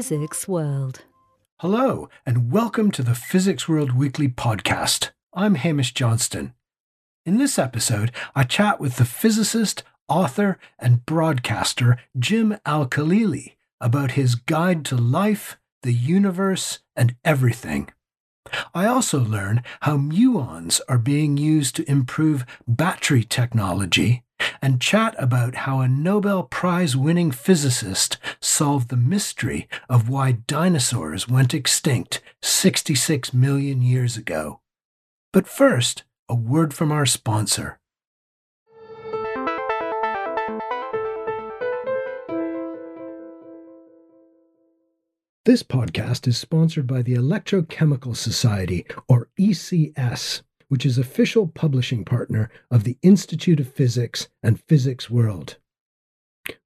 Physics World. Hello, and welcome to the Physics World Weekly podcast. I'm Hamish Johnston. In this episode, I chat with the physicist, author, and broadcaster Jim Al-Khalili about his guide to life, the universe, and everything. I also learn how muons are being used to improve battery technology and chat about how a Nobel Prize winning physicist solved the mystery of why dinosaurs went extinct 66 million years ago. But first, a word from our sponsor. This podcast is sponsored by the Electrochemical Society, or ECS, which is official publishing partner of the Institute of Physics and Physics World.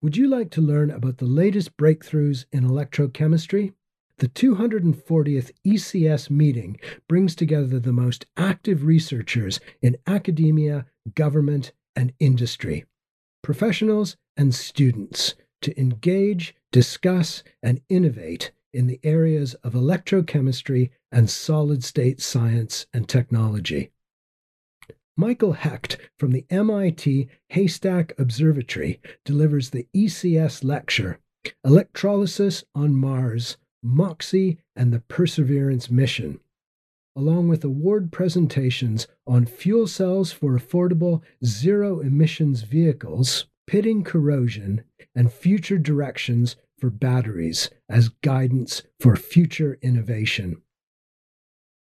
Would you like to learn about the latest breakthroughs in electrochemistry? The 240th ECS meeting brings together the most active researchers in academia, government, and industry, professionals and students, to engage, discuss, and innovate in the areas of electrochemistry and solid state science and technology. Michael Hecht from the MIT Haystack Observatory delivers the ECS lecture Electrolysis on Mars, MOXIE, and the Perseverance Mission, along with award presentations on fuel cells for affordable zero emissions vehicles, pitting corrosion, and future directions for batteries as guidance for future innovation.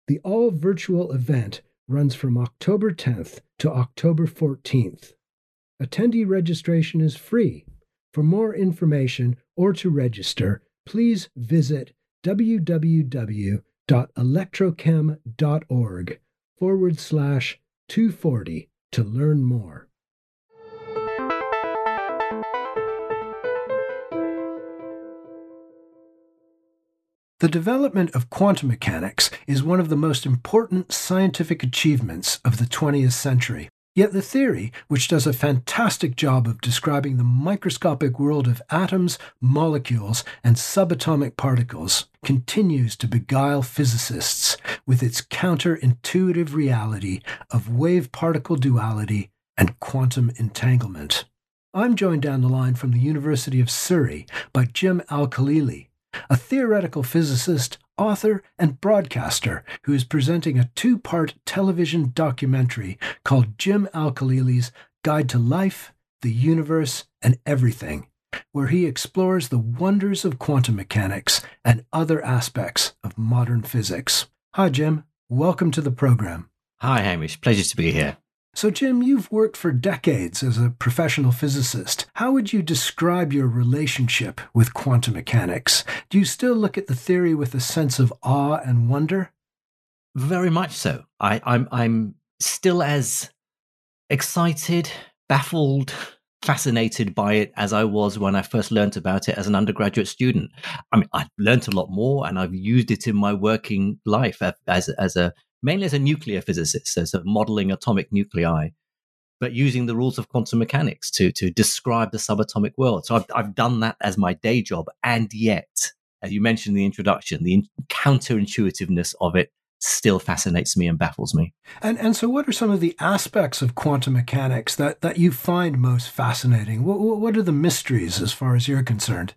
The all virtual event runs from October 10th to October 14th. Attendee registration is free. For more information or to register, please visit www.electrochem.org forward slash 240 to learn more. The development of quantum mechanics is one of the most important scientific achievements of the 20th century. Yet the theory, which does a fantastic job of describing the microscopic world of atoms, molecules, and subatomic particles, continues to beguile physicists with its counterintuitive reality of wave particle duality and quantum entanglement. I'm joined down the line from the University of Surrey by Jim Al-Khalili, a theoretical physicist, author, and broadcaster who is presenting a two part television documentary called Jim Al-Khalili's Guide to Life, the Universe, and Everything, where he explores the wonders of quantum mechanics and other aspects of modern physics. Hi, Jim. Welcome to the program. Hi, Hamish. Pleasure to be here. So, Jim, you've worked for decades as a professional physicist. How would you describe your relationship with quantum mechanics? Do you still look at the theory with a sense of awe and wonder? Very much so. I, I'm I'm still as excited, baffled, fascinated by it as I was when I first learned about it as an undergraduate student. I mean, I've learned a lot more, and I've used it in my working life as as a mainly as a nuclear physicist, so as a modeling atomic nuclei, but using the rules of quantum mechanics to to describe the subatomic world. So I've I've done that as my day job, and yet, as you mentioned in the introduction, the counterintuitiveness of it still fascinates me and baffles me. And and so, what are some of the aspects of quantum mechanics that that you find most fascinating? What what are the mysteries as far as you're concerned?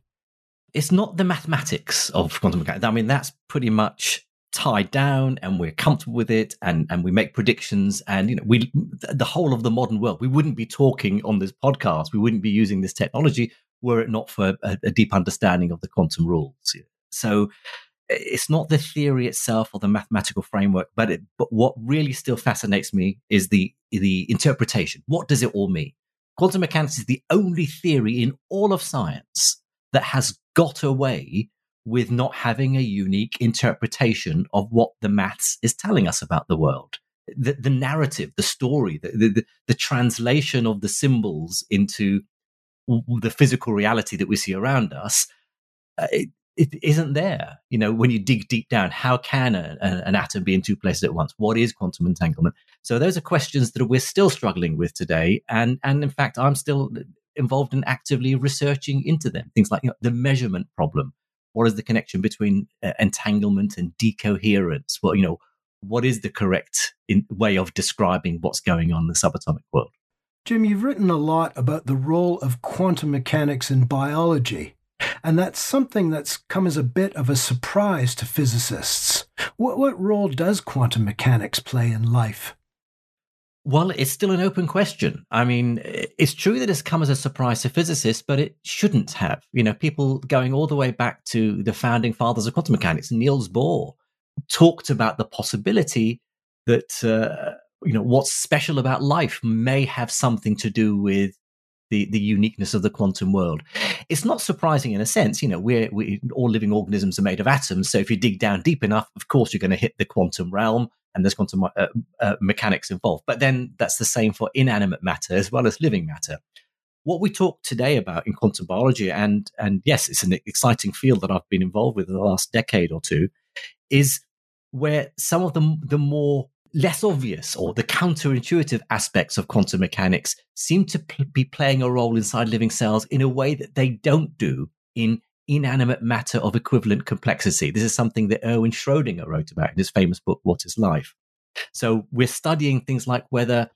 It's not the mathematics of quantum mechanics. I mean, that's pretty much tied down and we're comfortable with it and and we make predictions and you know we the whole of the modern world we wouldn't be talking on this podcast we wouldn't be using this technology were it not for a, a deep understanding of the quantum rules. So it's not the theory itself or the mathematical framework but it but what really still fascinates me is the the interpretation. What does it all mean? Quantum mechanics is the only theory in all of science that has got away with not having a unique interpretation of what the maths is telling us about the world. The, the narrative, the story, the, the, the translation of the symbols into the physical reality that we see around us, uh, it, it isn't there. You know, when you dig deep down, how can a, a, an atom be in two places at once? What is quantum entanglement? So those are questions that we're still struggling with today. And, and in fact, I'm still involved in actively researching into them. Things like you know, the measurement problem what is the connection between uh, entanglement and decoherence? Well, you know, what is the correct in, way of describing what's going on in the subatomic world? Jim, you've written a lot about the role of quantum mechanics in biology. And that's something that's come as a bit of a surprise to physicists. What, what role does quantum mechanics play in life? Well, it's still an open question. I mean, it's true that it's come as a surprise to physicists, but it shouldn't have. You know, people going all the way back to the founding fathers of quantum mechanics, Niels Bohr, talked about the possibility that, uh, you know, what's special about life may have something to do with the, the uniqueness of the quantum world. It's not surprising in a sense, you know, we're, we all living organisms are made of atoms. So if you dig down deep enough, of course, you're going to hit the quantum realm and there's quantum uh, uh, mechanics involved. But then that's the same for inanimate matter as well as living matter. What we talk today about in quantum biology, and and yes, it's an exciting field that I've been involved with in the last decade or two, is where some of the the more less obvious or the counterintuitive aspects of quantum mechanics seem to be playing a role inside living cells in a way that they don't do in inanimate matter of equivalent complexity. This is something that Erwin Schrödinger wrote about in his famous book, What is Life? So we're studying things like whether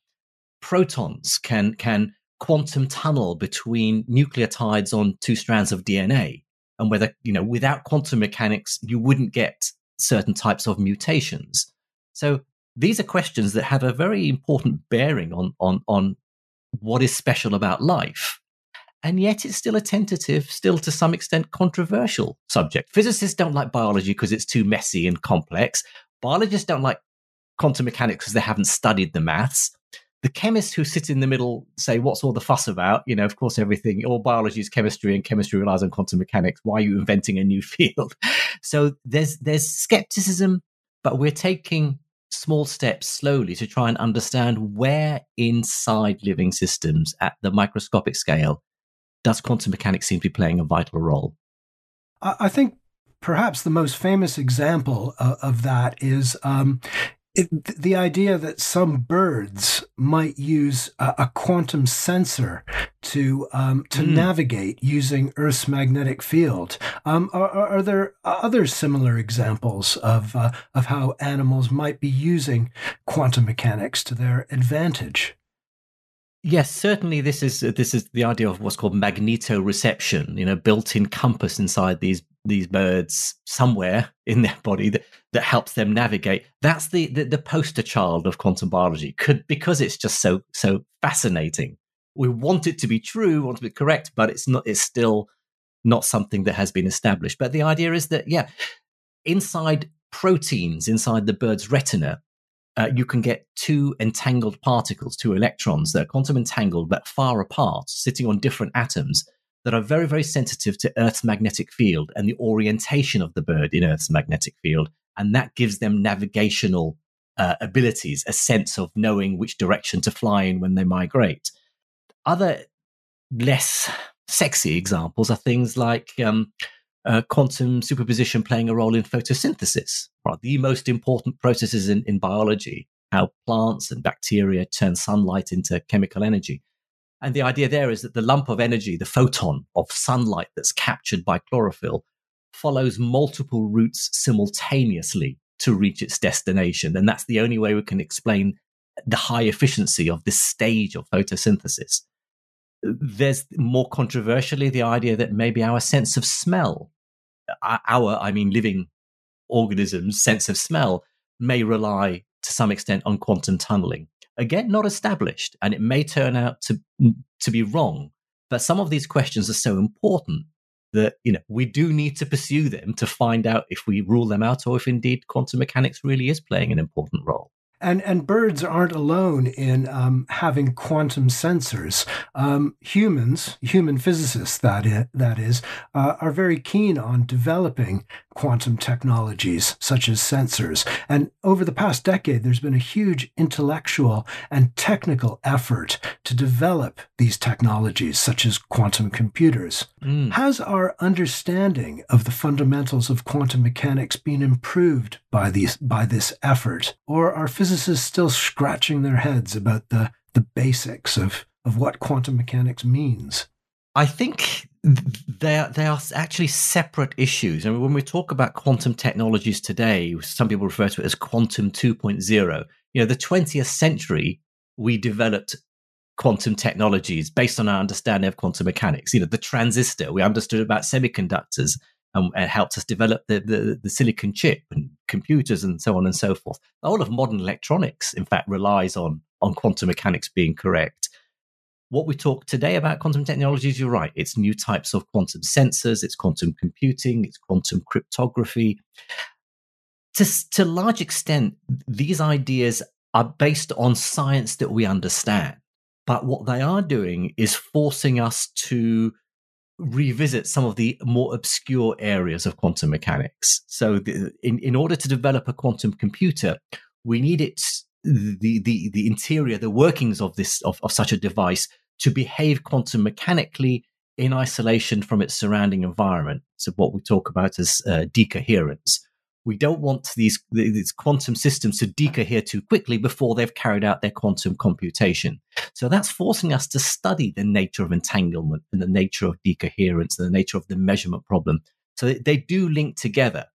protons can, can quantum tunnel between nucleotides on two strands of DNA and whether, you know, without quantum mechanics, you wouldn't get certain types of mutations. So these are questions that have a very important bearing on, on, on what is special about life. And yet it's still a tentative, still to some extent controversial subject. Physicists don't like biology because it's too messy and complex. Biologists don't like quantum mechanics because they haven't studied the maths. The chemists who sit in the middle say, What's all the fuss about? You know, of course, everything, all biology is chemistry and chemistry relies on quantum mechanics. Why are you inventing a new field? so there's there's skepticism, but we're taking small steps slowly to try and understand where inside living systems at the microscopic scale does quantum mechanics seem to be playing a vital role? I think perhaps the most famous example of, of that is um, it, the idea that some birds might use a, a quantum sensor to um, to mm. navigate using Earth's magnetic field. Um, are, are, there other similar examples of uh, of how animals might be using quantum mechanics to their advantage? Yes, certainly. This is this is the idea of what's called magnetoreception. You know, built-in compass inside these these birds somewhere in their body that, that helps them navigate. That's the, the, the poster child of quantum biology. Could because it's just so so fascinating. We want it to be true, want to be correct, but it's not. It's still not something that has been established. But the idea is that yeah, inside proteins inside the bird's retina, uh, you can get two entangled particles, two electrons that are quantum entangled but far apart, sitting on different atoms that are very, very sensitive to Earth's magnetic field and the orientation of the bird in Earth's magnetic field. And that gives them navigational uh, abilities, a sense of knowing which direction to fly in when they migrate. Other less sexy examples are things like um, uh, quantum superposition playing a role in photosynthesis, right? the most important processes in, in biology, how plants and bacteria turn sunlight into chemical energy. And the idea there is that the lump of energy, the photon of sunlight that's captured by chlorophyll, follows multiple routes simultaneously to reach its destination. And that's the only way we can explain the high efficiency of this stage of photosynthesis. There's more controversially the idea that maybe our sense of smell, our, I mean, living organisms' sense of smell, may rely to some extent on quantum tunneling again not established and it may turn out to to be wrong but some of these questions are so important that you know we do need to pursue them to find out if we rule them out or if indeed quantum mechanics really is playing an important role and and birds aren't alone in um, having quantum sensors. Um, humans, human physicists, that is, that is uh, are very keen on developing quantum technologies such as sensors. And over the past decade, there's been a huge intellectual and technical effort to develop these technologies, such as quantum computers. Mm. Has our understanding of the fundamentals of quantum mechanics been improved by these by this effort, or are physicists still scratching their heads about the the basics of of what quantum mechanics means? I think they are, they are actually separate issues. And when we talk about quantum technologies today, some people refer to it as quantum 2.0. You know, the 20th century, we developed quantum technologies based on our understanding of quantum mechanics. You know, the transistor, we understood about semiconductors and, and helped us develop the, the, the silicon chip and computers and so on and so forth. All of modern electronics, in fact, relies on on quantum mechanics being correct. What we talk today about quantum technologies, you're right. It's new types of quantum sensors, it's quantum computing, it's quantum cryptography. To, to large extent, these ideas are based on science that we understand. But what they are doing is forcing us to revisit some of the more obscure areas of quantum mechanics. So, the, in, in order to develop a quantum computer, we need it the the the interior, the workings of this of, of such a device to behave quantum mechanically in isolation from its surrounding environment. So, what we talk about as uh, decoherence we don't want these, these quantum systems to decohere too quickly before they've carried out their quantum computation. So that's forcing us to study the nature of entanglement and the nature of decoherence and the nature of the measurement problem. So they do link together,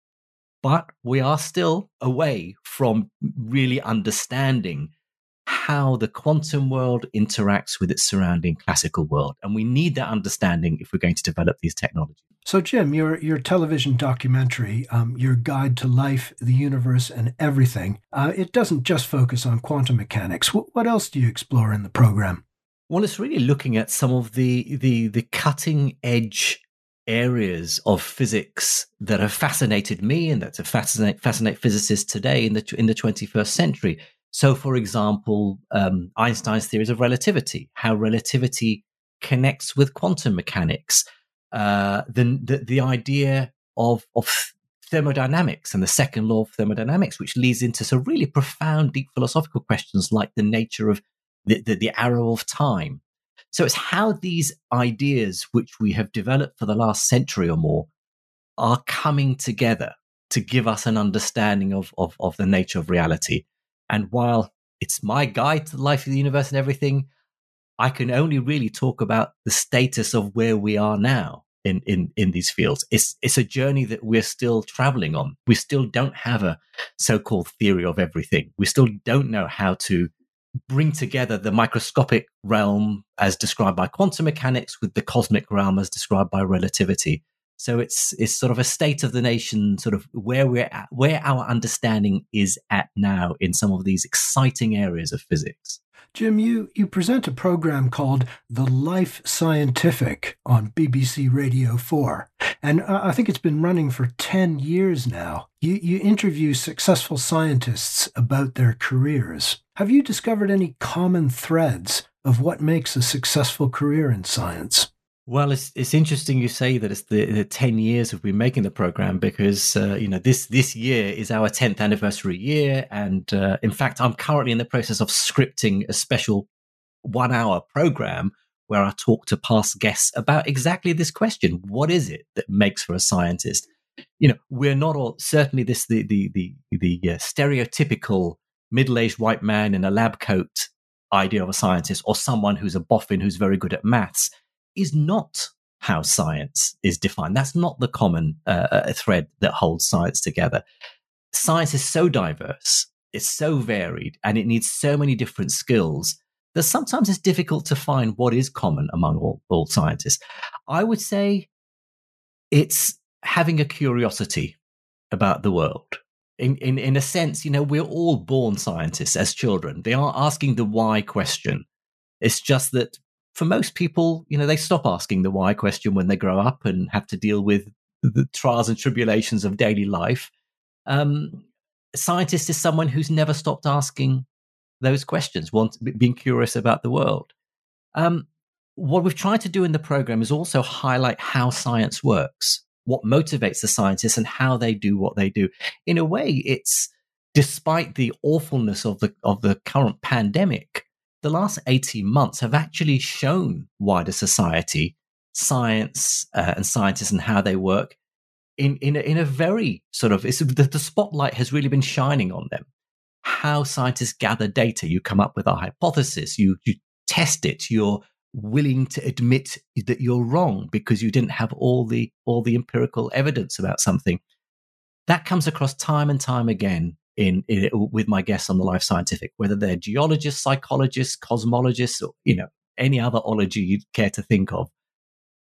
but we are still away from really understanding how the quantum world interacts with its surrounding classical world. And we need that understanding if we're going to develop these technologies. So, Jim, your your television documentary, um, your guide to life, the universe, and everything, uh, it doesn't just focus on quantum mechanics. W- what else do you explore in the program? Well, it's really looking at some of the the the cutting edge areas of physics that have fascinated me and that fascinate fascinate physicists today in the in the 21st century. So, for example, um, Einstein's theories of relativity, how relativity connects with quantum mechanics uh, the, the, the idea of of thermodynamics and the second law of thermodynamics, which leads into some really profound, deep philosophical questions like the nature of the, the, the arrow of time. So it's how these ideas, which we have developed for the last century or more, are coming together to give us an understanding of, of, of the nature of reality. And while it's my guide to the life of the universe and everything, I can only really talk about the status of where we are now in, in, in these fields. It's, it's a journey that we're still traveling on. We still don't have a so called theory of everything. We still don't know how to bring together the microscopic realm as described by quantum mechanics with the cosmic realm as described by relativity. So it's it's sort of a state of the nation, sort of where we're at, where our understanding is at now in some of these exciting areas of physics. Jim, you, you present a program called The Life Scientific on BBC Radio 4. And I think it's been running for 10 years now. You, you interview successful scientists about their careers. Have you discovered any common threads of what makes a successful career in science? Well, it's it's interesting you say that it's the, the ten years we've been making the program because uh, you know this this year is our tenth anniversary year, and uh, in fact, I'm currently in the process of scripting a special one hour program where I talk to past guests about exactly this question: What is it that makes for a scientist? You know, we're not all certainly this the the the the uh, stereotypical middle aged white man in a lab coat idea of a scientist or someone who's a boffin who's very good at maths is not how science is defined. That's not the common uh, uh, thread that holds science together. Science is so diverse, it's so varied, and it needs so many different skills that sometimes it's difficult to find what is common among all, all scientists. I would say it's having a curiosity about the world. In, in, in a sense, you know, we're all born scientists as children. They are asking the why question. It's just that for most people, you know, they stop asking the why question when they grow up and have to deal with the trials and tribulations of daily life. Um, a scientist is someone who's never stopped asking those questions, want, being curious about the world. Um, what we've tried to do in the program is also highlight how science works, what motivates the scientists, and how they do what they do. In a way, it's despite the awfulness of the of the current pandemic, the last 18 months have actually shown wider society, science, uh, and scientists and how they work in, in, a, in a very sort of, the, the spotlight has really been shining on them. How scientists gather data. You come up with a hypothesis, you, you test it, you're willing to admit that you're wrong because you didn't have all the all the empirical evidence about something. That comes across time and time again in, in with my guests on the Life Scientific, whether they're geologists, psychologists, cosmologists, or you know any other ology you'd care to think of.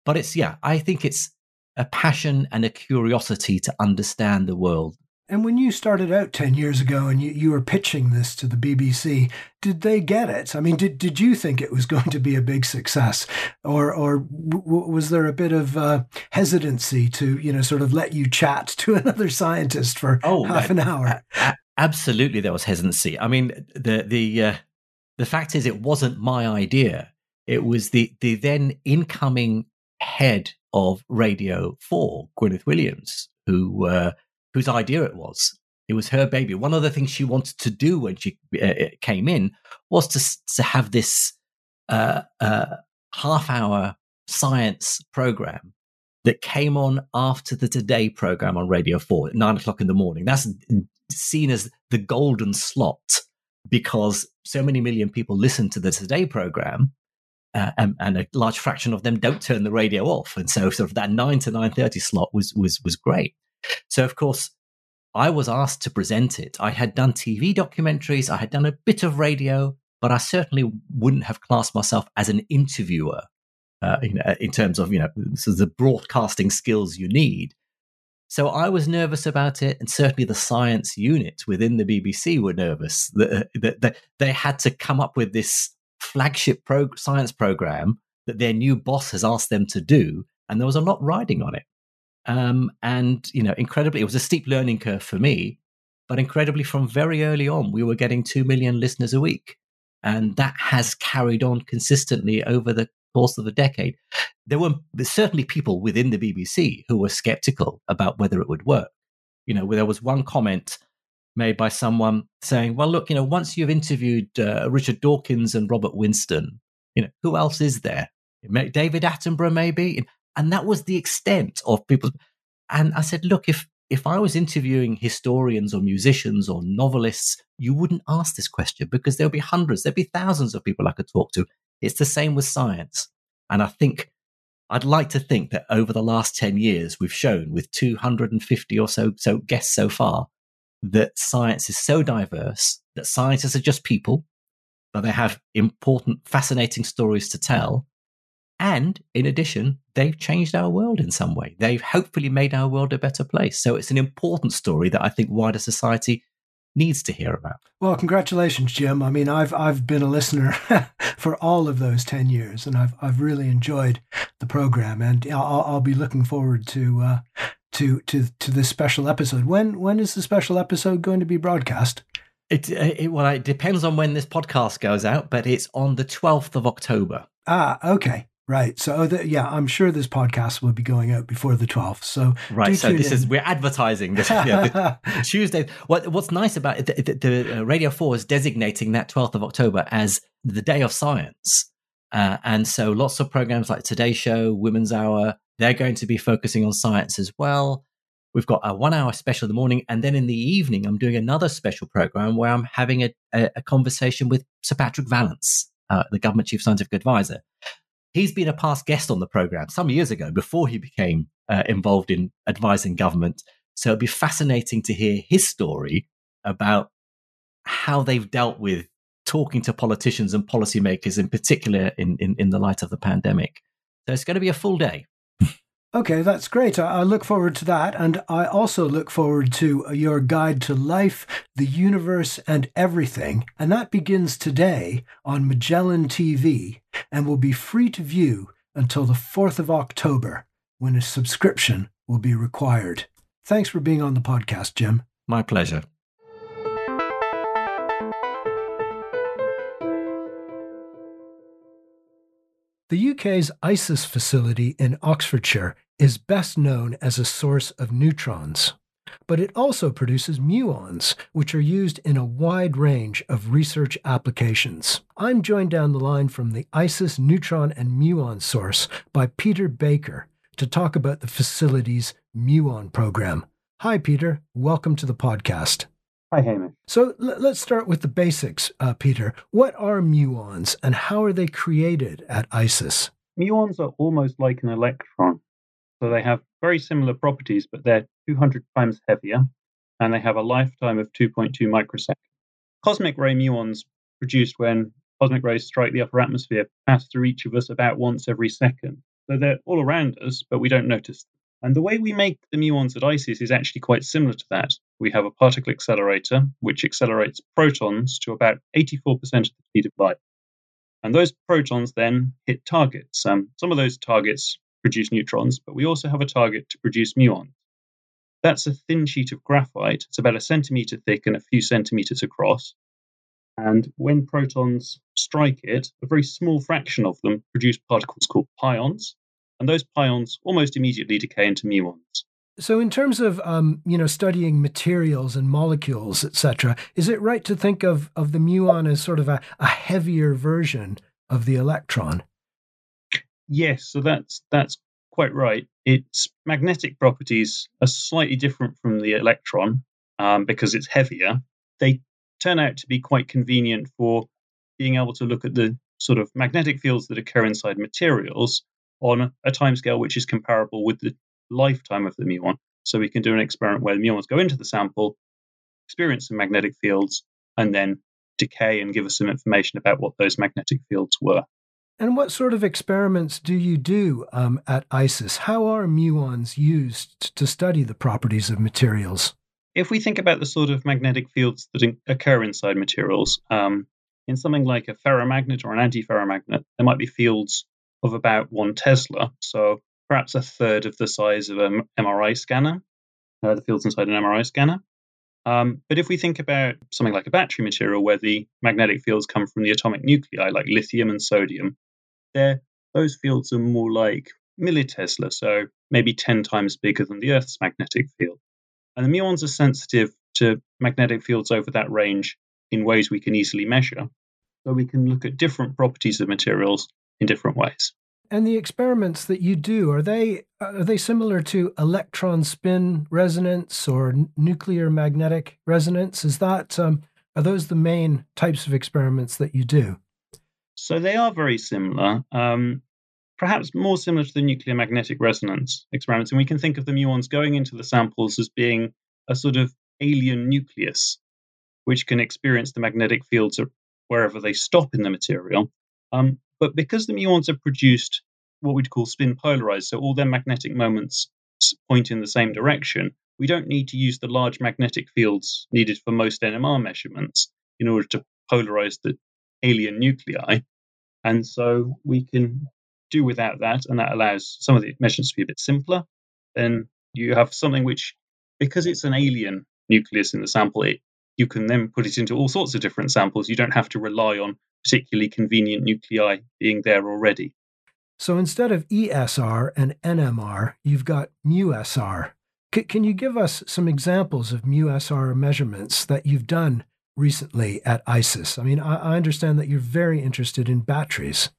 But it's yeah, I think it's a passion and a curiosity to understand the world and when you started out 10 years ago and you, you were pitching this to the BBC, did they get it? I mean, did, did you think it was going to be a big success? Or, or w- was there a bit of uh, hesitancy to, you know, sort of let you chat to another scientist for oh, half an hour? absolutely, there was hesitancy. I mean, the, the, uh, the fact is, it wasn't my idea. It was the, the then incoming head of Radio 4, Gwyneth Williams, who uh, whose idea it was. It was her baby. One of the things she wanted to do when she uh, came in was to to have this uh, uh, half hour science program that came on after the Today program on Radio Four at nine o'clock in the morning. That's seen as the golden slot because so many million people listen to the Today program. Uh, and, and, a large fraction of them don't turn the radio off, and so sort of that nine to nine thirty slot was was was great. So, of course, I was asked to present it. I had done TV documentaries, I had done a bit of radio, but I certainly wouldn't have classed myself as an interviewer uh, in, uh, in, terms of you know so the broadcasting skills you need. So I was nervous about it, and certainly the science unit within the BBC were nervous that, uh, that, that they had to come up with this flagship science program that their new boss has asked them to do, and there was a lot riding on it. Um, and, you know, incredibly, it was a steep learning curve for me, but incredibly, from very early on, we were getting 2 million listeners a week. And that has carried on consistently over the course of a decade. There were certainly people within the BBC who were skeptical about whether it would work. You know, there was one comment made by someone saying, well, look, you know, once you've interviewed uh, Richard Dawkins and Robert Winston, you know, who else is there? David Attenborough, maybe? And that was the extent of people. And I said, look, if if I was interviewing historians or musicians or novelists, you wouldn't ask this question because there'll be hundreds, there'll be thousands of people I could talk to. It's the same with science. And I think I'd like to think that over the last 10 years, we've shown with 250 or so, so guests so far that science is so diverse that scientists are just people, but they have important, fascinating stories to tell. And in addition, they've changed our world in some way. They've hopefully made our world a better place. So it's an important story that I think wider society needs to hear about. Well, congratulations, Jim. I mean, I've I've been a listener for all of those ten years, and I've I've really enjoyed the program, and I'll, I'll be looking forward to uh, to to to this special episode. When when is the special episode going to be broadcast? It, it well, it depends on when this podcast goes out, but it's on the twelfth of October. Ah, okay. Right. So, oh, the, yeah, I'm sure this podcast will be going out before the 12th. So, right. So, this in. is we're advertising this yeah, Tuesday. What What's nice about it, the, the, uh, Radio 4 is designating that 12th of October as the Day of Science. Uh, and so, lots of programs like Today Show, Women's Hour, they're going to be focusing on science as well. We've got a one hour special in the morning. And then in the evening, I'm doing another special program where I'm having a, a, a conversation with Sir Patrick Vallance, uh, the government chief scientific advisor he's been a past guest on the program some years ago before he became uh, involved in advising government. So it'd be fascinating to hear his story about how they've dealt with talking to politicians and policymakers, in particular in, in, in the light of the pandemic. So it's going to be a full day. Okay, that's great. I, look forward to that. And I also look forward to uh, your guide to life, the universe, and everything. And that begins today on Magellan TV and will be free to view until the 4th of October when a subscription will be required. Thanks for being on the podcast, Jim. My pleasure. The UK's ISIS facility in Oxfordshire is best known as a source of neutrons, but it also produces muons, which are used in a wide range of research applications. I'm joined down the line from the ISIS neutron and muon source by Peter Baker to talk about the facility's muon program. Hi, Peter. Welcome to the podcast. Hi, Hamish. So l- let's start with the basics, uh, Peter. What are muons and how are they created at ISIS? Muons are almost like an electron. So they have very similar properties, but they're 200 times heavier and they have a lifetime of 2.2 microseconds. Cosmic ray muons produced when cosmic rays strike the upper atmosphere pass through each of us about once every second. So they're all around us, but we don't notice them. And the way we make the muons at ISIS is actually quite similar to that. We have a particle accelerator, which accelerates protons to about 84% of the speed of light. And those protons then hit targets. Um, some of those targets produce neutrons, but we also have a target to produce muons. That's a thin sheet of graphite. It's about a centimeter thick and a few centimeters across. And when protons strike it, a very small fraction of them produce particles called pions, and those pions almost immediately decay into muons. So, in terms of um, you know studying materials and molecules, etc., is it right to think of of the muon as sort of a, a heavier version of the electron? Yes, so that's that's quite right. Its magnetic properties are slightly different from the electron um, because it's heavier. They turn out to be quite convenient for being able to look at the sort of magnetic fields that occur inside materials on a timescale which is comparable with the lifetime of the muon. So we can do an experiment where the muons go into the sample, experience some magnetic fields, and then decay and give us some information about what those magnetic fields were. And what sort of experiments do you do um, at ISIS? How are muons used to study the properties of materials? If we think about the sort of magnetic fields that occur inside materials, um, in something like a ferromagnet or an antiferromagnet, there might be fields of about one Tesla, so perhaps a third of the size of an MRI scanner, uh, the fields inside an MRI scanner. Um, but if we think about something like a battery material where the magnetic fields come from the atomic nuclei, like lithium and sodium, there those fields are more like millitesla, so maybe 10 times bigger than the Earth's magnetic field. And the muons are sensitive to magnetic fields over that range in ways we can easily measure. So we can look at different properties of materials in different ways. And the experiments that you do are they are they similar to electron spin resonance or n- nuclear magnetic resonance? Is that um, are those the main types of experiments that you do? So they are very similar, um, perhaps more similar to the nuclear magnetic resonance experiments. And we can think of the muons going into the samples as being a sort of alien nucleus, which can experience the magnetic fields wherever they stop in the material. Um, but because the muons are produced what we'd call spin polarized, so all their magnetic moments point in the same direction, we don't need to use the large magnetic fields needed for most NMR measurements in order to polarize the alien nuclei. And so we can do without that, and that allows some of the measurements to be a bit simpler. Then you have something which, because it's an alien nucleus in the sample, it, you can then put it into all sorts of different samples. You don't have to rely on particularly convenient nuclei being there already. So instead of ESR and NMR, you've got MuSR. C- can you give us some examples of MuSR measurements that you've done recently at ISIS. I mean, I, I understand that you're very interested in batteries.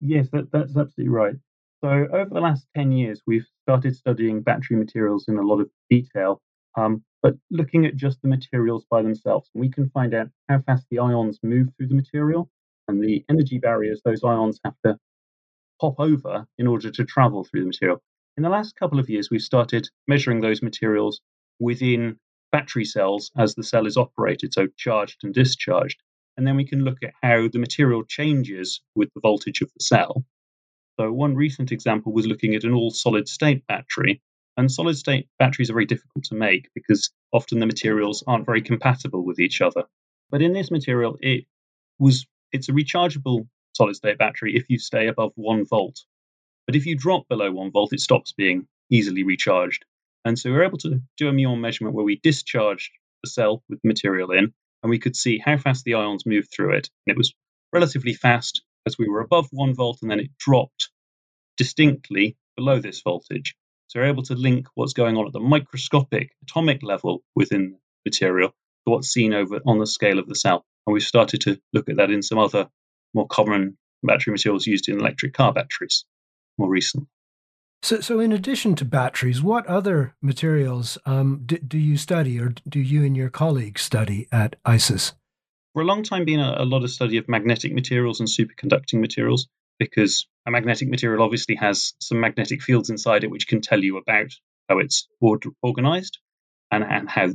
Yes, that, that's absolutely right. So over the last 10 years, we've started studying battery materials in a lot of detail, um, but looking at just the materials by themselves. We can find out how fast the ions move through the material and the energy barriers those ions have to pop over in order to travel through the material. In the last couple of years, we've started measuring those materials within battery cells as the cell is operated, so charged and discharged. And then we can look at how the material changes with the voltage of the cell. So, one recent example was looking at an all solid state battery. And solid state batteries are very difficult to make because often the materials aren't very compatible with each other. But in this material, it was it's a rechargeable solid state battery if you stay above one volt. But if you drop below one volt, it stops being easily recharged. And so we were able to do a muon measurement where we discharged the cell with material in, and we could see how fast the ions moved through it. And it was relatively fast as we were above one volt, and then it dropped distinctly below this voltage. So we're able to link what's going on at the microscopic atomic level within material to what's seen over on the scale of the cell. And we've started to look at that in some other more common battery materials used in electric car batteries more recently. So, so in addition to batteries, what other materials um, do, do, you study, or do you and your colleagues study at ISIS? For a long time, been a, a lot of study of magnetic materials and superconducting materials, because a magnetic material obviously has some magnetic fields inside it which can tell you about how it's organized and, and how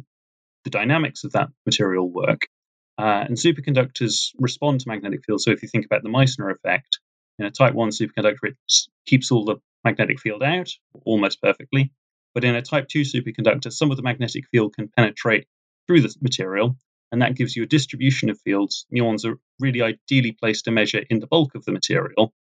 the dynamics of that material work. Uh, and superconductors respond to magnetic fields. So if you think about the Meissner effect, in a type 1 superconductor, it keeps all the magnetic field out almost perfectly. But in a type 2 superconductor, some of the magnetic field can penetrate through the material, and that gives you a distribution of fields. Muons are really ideally placed to measure in the bulk of the material,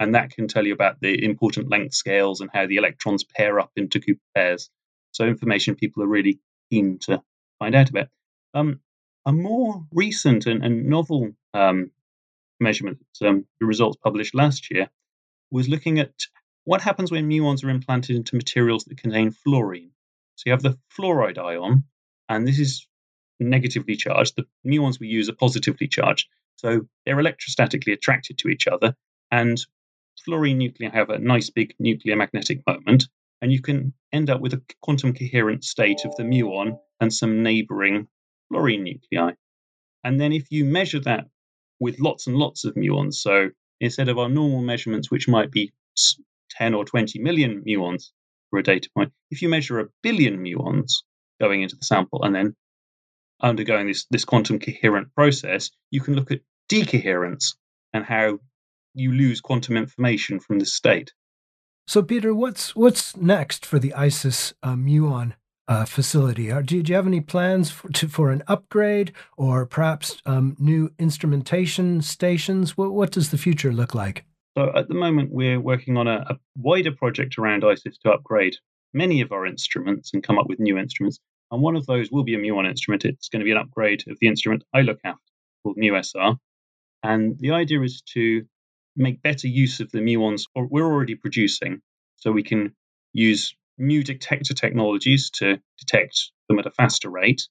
and that can tell you about the important length scales and how the electrons pair up into Cooper pairs. So, information people are really keen to find out about. Um, a more recent and, and novel um, measurement, um, the results published last year, was looking at what happens when muons are implanted into materials that contain fluorine. So you have the fluoride ion, and this is negatively charged. The muons we use are positively charged. So they're electrostatically attracted to each other, and fluorine nuclei have a nice big nuclear magnetic moment, and you can end up with a quantum coherent state of the muon and some neighboring fluorine nuclei. And then if you measure that with lots and lots of muons, so instead of our normal measurements, which might be 10 or 20 million muons for a data point, if you measure a billion muons going into the sample and then undergoing this, this quantum coherent process, you can look at decoherence and how you lose quantum information from this state. So, Peter, what's what's next for the ISIS uh, muon uh, facility? Are, do, do, you have any plans for, to, for an upgrade or perhaps um, new instrumentation stations? What, what does the future look like? So, at the moment, we're working on a, a wider project around ISIS to upgrade many of our instruments and come up with new instruments. And one of those will be a muon instrument. It's going to be an upgrade of the instrument I look after called MuSR. And the idea is to make better use of the muons we're already producing. So we can use new detector technologies to detect them at a faster rate.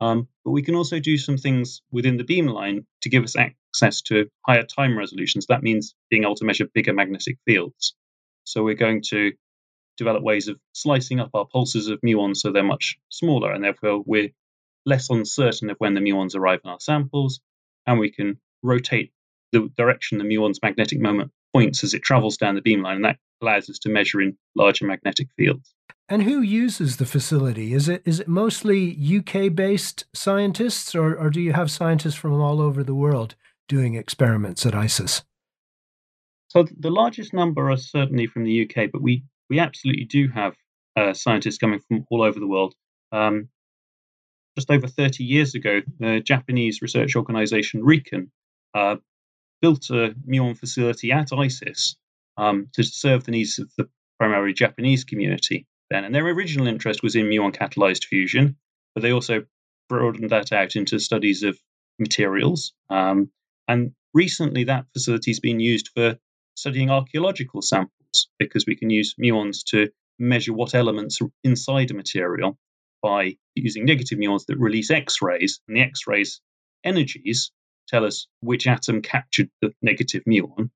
Um, but we can also do some things within the beamline to give us access to higher time resolutions. That means being able to measure bigger magnetic fields. So we're going to develop ways of slicing up our pulses of muons so they're much smaller, and therefore we're less uncertain of when the muons arrive in our samples, and we can rotate the direction the muon's magnetic moment points as it travels down the beamline, and that allows us to measure in larger magnetic fields. And who uses the facility? Is it is it mostly UK based scientists, or, or do you have scientists from all over the world doing experiments at ISIS? So the largest number are certainly from the UK, but we we absolutely do have uh, scientists coming from all over the world. Um, just over 30 years ago, the Japanese research organization RIKEN uh, built a muon facility at ISIS um, to serve the needs of the primarily Japanese community then. And their original interest was in muon catalyzed fusion, but they also broadened that out into studies of materials. Um, and recently, that facility has been used for studying archaeological samples because we can use muons to measure what elements are inside a material by using negative muons that release X rays. And the X rays energies tell us which atom captured the negative muon.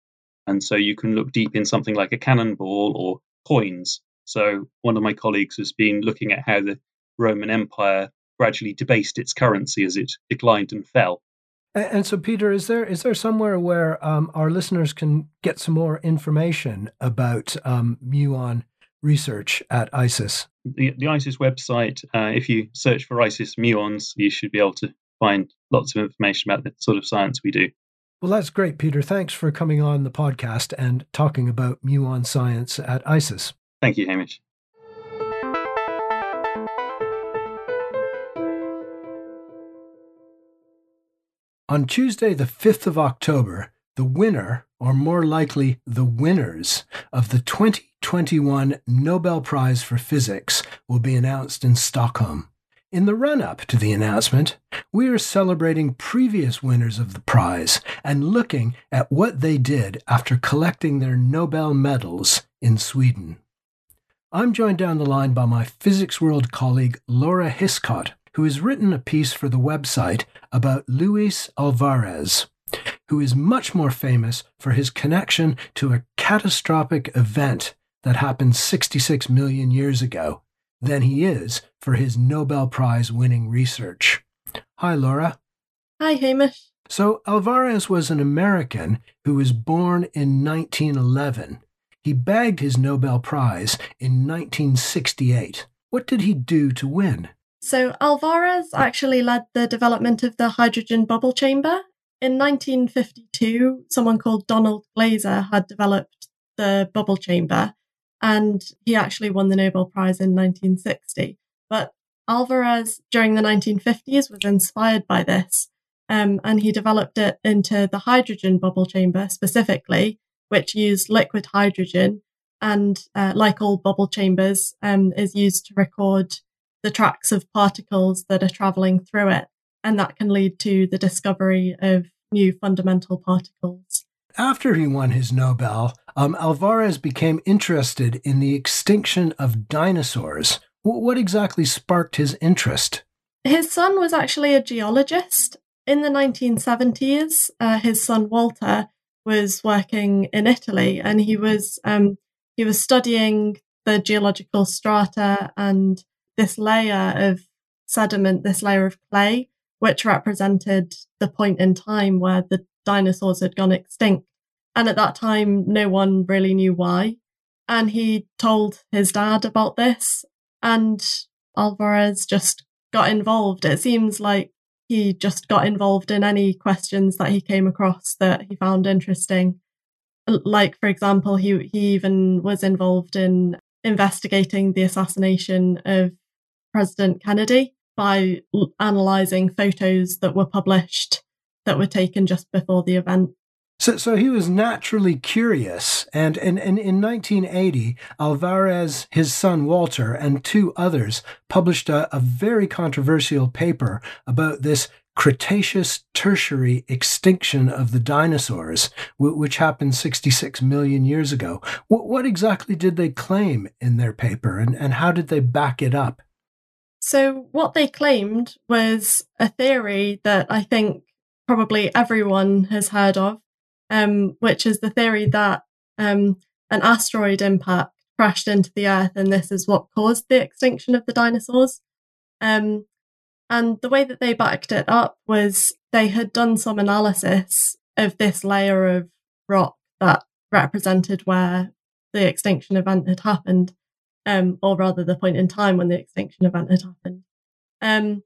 And so you can look deep in something like a cannonball or coins. So one of my colleagues has been looking at how the Roman Empire gradually debased its currency as it declined and fell. And so, Peter, is there is there somewhere where um, our listeners can get some more information about um, muon research at ISIS? The, the ISIS website, uh, if you search for ISIS muons, you should be able to find lots of information about the sort of science we do. Well, that's great, Peter. Thanks for coming on the podcast and talking about muon science at ISIS. Thank you, Hamish. On Tuesday, the 5th of October, the winner, or more likely the winners, of the 2021 Nobel Prize for Physics will be announced in Stockholm. In the run up to the announcement, we are celebrating previous winners of the prize and looking at what they did after collecting their Nobel medals in Sweden. I'm joined down the line by my Physics World colleague Laura Hiscott, who has written a piece for the website about Luis Alvarez, who is much more famous for his connection to a catastrophic event that happened 66 million years ago than he is for his Nobel Prize winning research. Hi, Laura. Hi, Hamish. So, Alvarez was an American who was born in 1911. He bagged his Nobel Prize in 1968. What did he do to win? So, Alvarez actually led the development of the hydrogen bubble chamber. In 1952, someone called Donald Glaser had developed the bubble chamber, and he actually won the Nobel Prize in 1960. But Alvarez, during the 1950s, was inspired by this, um, and he developed it into the hydrogen bubble chamber specifically, which used liquid hydrogen and, uh, like all bubble chambers, um, is used to record the tracks of particles that are traveling through it. And that can lead to the discovery of new fundamental particles. After he won his Nobel, um, Alvarez became interested in the extinction of dinosaurs. what exactly sparked his interest? His son was actually a geologist. In the 1970s, uh, his son Walter was working in Italy, and he was um, he was studying the geological strata and this layer of sediment, this layer of clay, which represented the point in time where the dinosaurs had gone extinct. And at that time, no one really knew why. And he told his dad about this, and Alvarez just got involved. It seems like he just got involved in any questions that he came across that he found interesting. Like, for example, he, he even was involved in investigating the assassination of President Kennedy by analyzing photos that were published that were taken just before the event. So, so he was naturally curious, and, and, and in 1980, Alvarez, his son Walter, and two others published a, a very controversial paper about this Cretaceous Tertiary extinction of the dinosaurs, which happened 66 million years ago. What, what exactly did they claim in their paper, and, and how did they back it up? So, what they claimed was a theory that I think probably everyone has heard of, um, which is the theory that um, an asteroid impact crashed into the Earth, and this is what caused the extinction of the dinosaurs. Um, and the way that they backed it up was they had done some analysis of this layer of rock that represented where the extinction event had happened, um, or rather the point in time when the extinction event had happened. Um,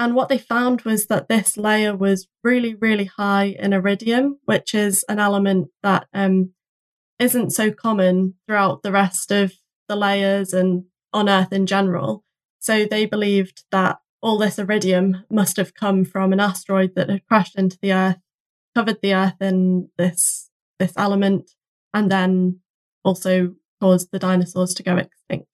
and what they found was that this layer was really, really high in iridium, which is an element that um, not so common throughout the rest of the layers and on Earth in general. So they believed that all this iridium must have come from an asteroid that had crashed into the Earth, covered the Earth in this this element, and then also caused the dinosaurs to go extinct.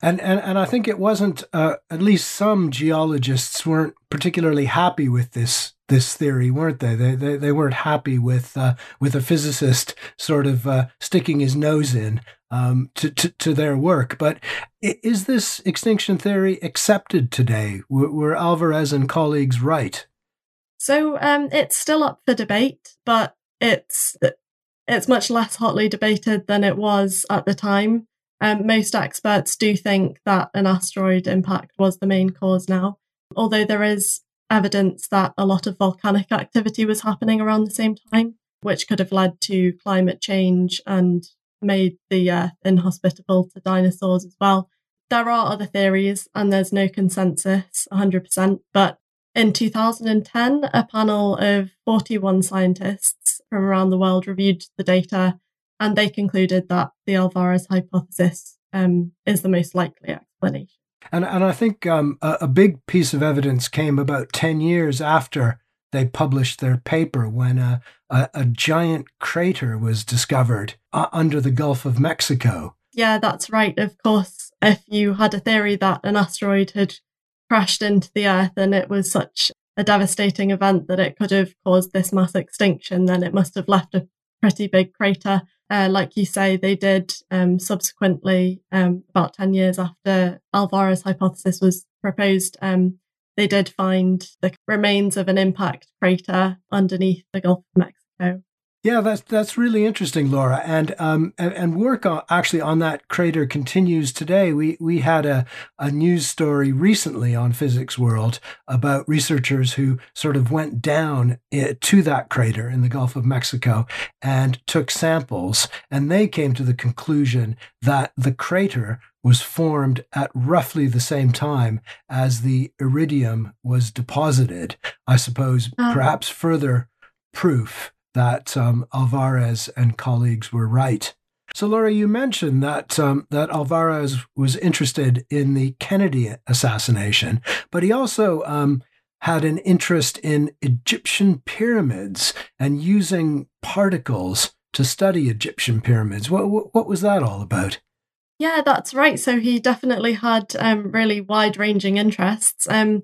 And, and and I think it wasn't. Uh, at least some geologists weren't particularly happy with this this theory, weren't they? They they, they weren't happy with uh, with a physicist sort of uh, sticking his nose in um, to, to, to their work. But is this extinction theory accepted today? Were, were Alvarez and colleagues right? So um, it's still up for debate, but it's it's much less hotly debated than it was at the time. Um, most experts do think that an asteroid impact was the main cause now, although there is evidence that a lot of volcanic activity was happening around the same time, which could have led to climate change and made the Earth inhospitable to dinosaurs as well. There are other theories, and there's no consensus 100%, but in 2010, a panel of 41 scientists from around the world reviewed the data and they concluded that the Alvarez hypothesis um, is the most likely explanation. And, and I think um, a, a, big piece of evidence came about 10 years after they published their paper when a, a, a giant crater was discovered uh, under the Gulf of Mexico. Yeah, that's right. Of course, if you had a theory that an asteroid had crashed into the Earth and it was such a devastating event that it could have caused this mass extinction, then it must have left a pretty big crater uh, like you say, they did um, subsequently, um, about 10 years after Alvarez hypothesis was proposed, um, they did find the remains of an impact crater underneath the Gulf of Mexico. Yeah, that's that's really interesting, Laura, and um and, and work on, actually on that crater continues today. We we had a a news story recently on Physics World about researchers who sort of went down eh, to that crater in the Gulf of Mexico and took samples, and they came to the conclusion that the crater was formed at roughly the same time as the iridium was deposited. I suppose Oh. perhaps further proof that um, Alvarez and colleagues were right. So, Laura, you mentioned that um, that Alvarez was interested in the Kennedy assassination, but he also um, had an interest in Egyptian pyramids and using particles to study Egyptian pyramids. What what, what was that all about? Yeah, that's right. So he definitely had um, really wide ranging interests. Um,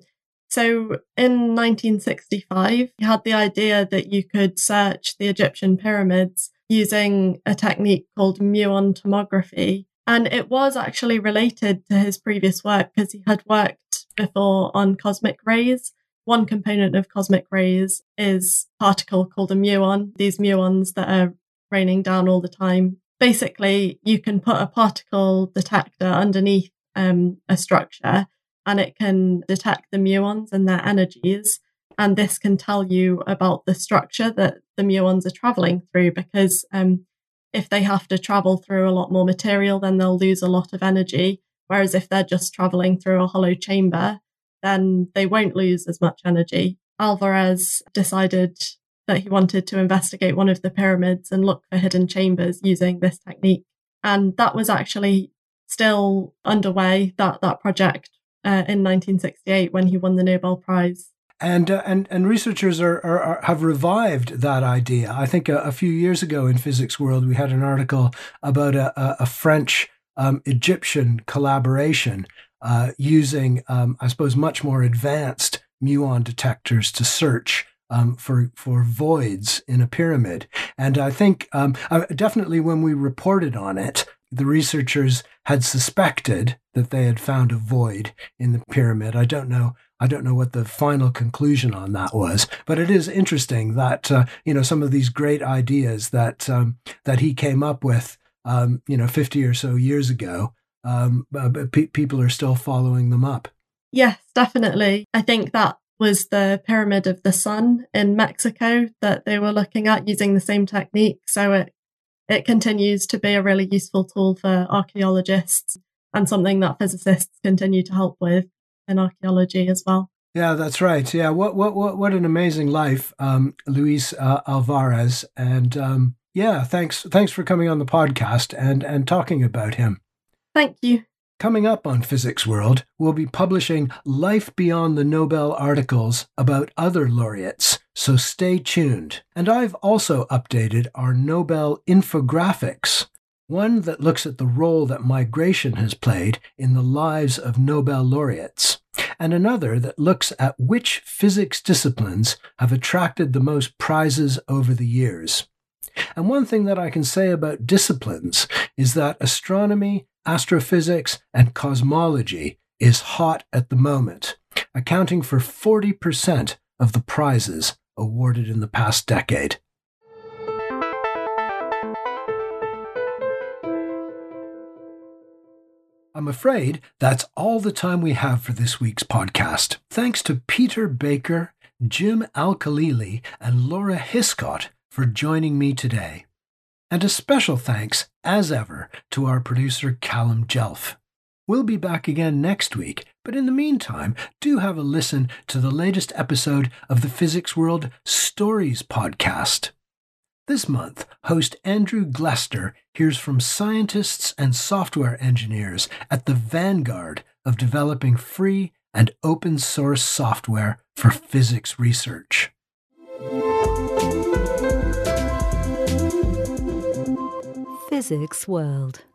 so in 1965, he had the idea that you could search the Egyptian pyramids using a technique called muon tomography. And it was actually related to his previous work because he had worked before on cosmic rays. One component of cosmic rays is particle called a muon, these muons that are raining down all the time basically you can put a particle detector underneath um, a structure and it can detect the muons and their energies. And this can tell you about the structure that the muons are traveling through because um, if they have to travel through a lot more material then they'll lose a lot of energy. Whereas if they're just traveling through a hollow chamber then they won't lose as much energy. Alvarez decided that he wanted to investigate one of the pyramids and look for hidden chambers using this technique. And that was actually still underway, that, that project uh, in 1968 when he won the Nobel Prize. And, uh, and and researchers are, are, are have revived that idea. I think a, a, few years ago in Physics World, we had an article about a, a, a French um, Egyptian collaboration uh, using, um, I suppose, much more advanced muon detectors to search um, for for voids in a pyramid. And I think um, uh, definitely when we reported on it, the researchers had suspected that they had found a void in the pyramid. I don't know. I don't know what the final conclusion on that was, but it is interesting that uh, you know some of these great ideas that um, that he came up with, um, you know, fifty or so years ago. Um, uh, pe- people are still following them up. Yes, definitely. I think that was the Pyramid of the Sun in Mexico that they were looking at using the same technique. So it it continues to be a really useful tool for archaeologists and something that physicists continue to help with in archaeology as well. Yeah, that's right. Yeah, what what what what an amazing life, um, Luis uh, Alvarez, and um, yeah, thanks thanks for coming on the podcast and and talking about him. Thank you. Coming up on Physics World, we'll be publishing Life Beyond the Nobel articles about other laureates, so stay tuned. And I've also updated our Nobel infographics, one that looks at the role that migration has played in the lives of Nobel laureates, and another that looks at which physics disciplines have attracted the most prizes over the years. And one thing that I can say about disciplines is that astronomy, astrophysics, and cosmology is hot at the moment, accounting for 40% of the prizes awarded in the past decade. I'm afraid that's all the time we have for this week's podcast. Thanks to Peter Baker, Jim Al-Khalili, and Laura Hiscott for joining me today. And a special thanks, as ever, to our producer Callum Jelf. We'll be back again next week, but in the meantime, do have a listen to the latest episode of the Physics World Stories podcast. This month, host Andrew Glester hears from scientists and software engineers at the vanguard of developing free and open source software for physics research. Physics World.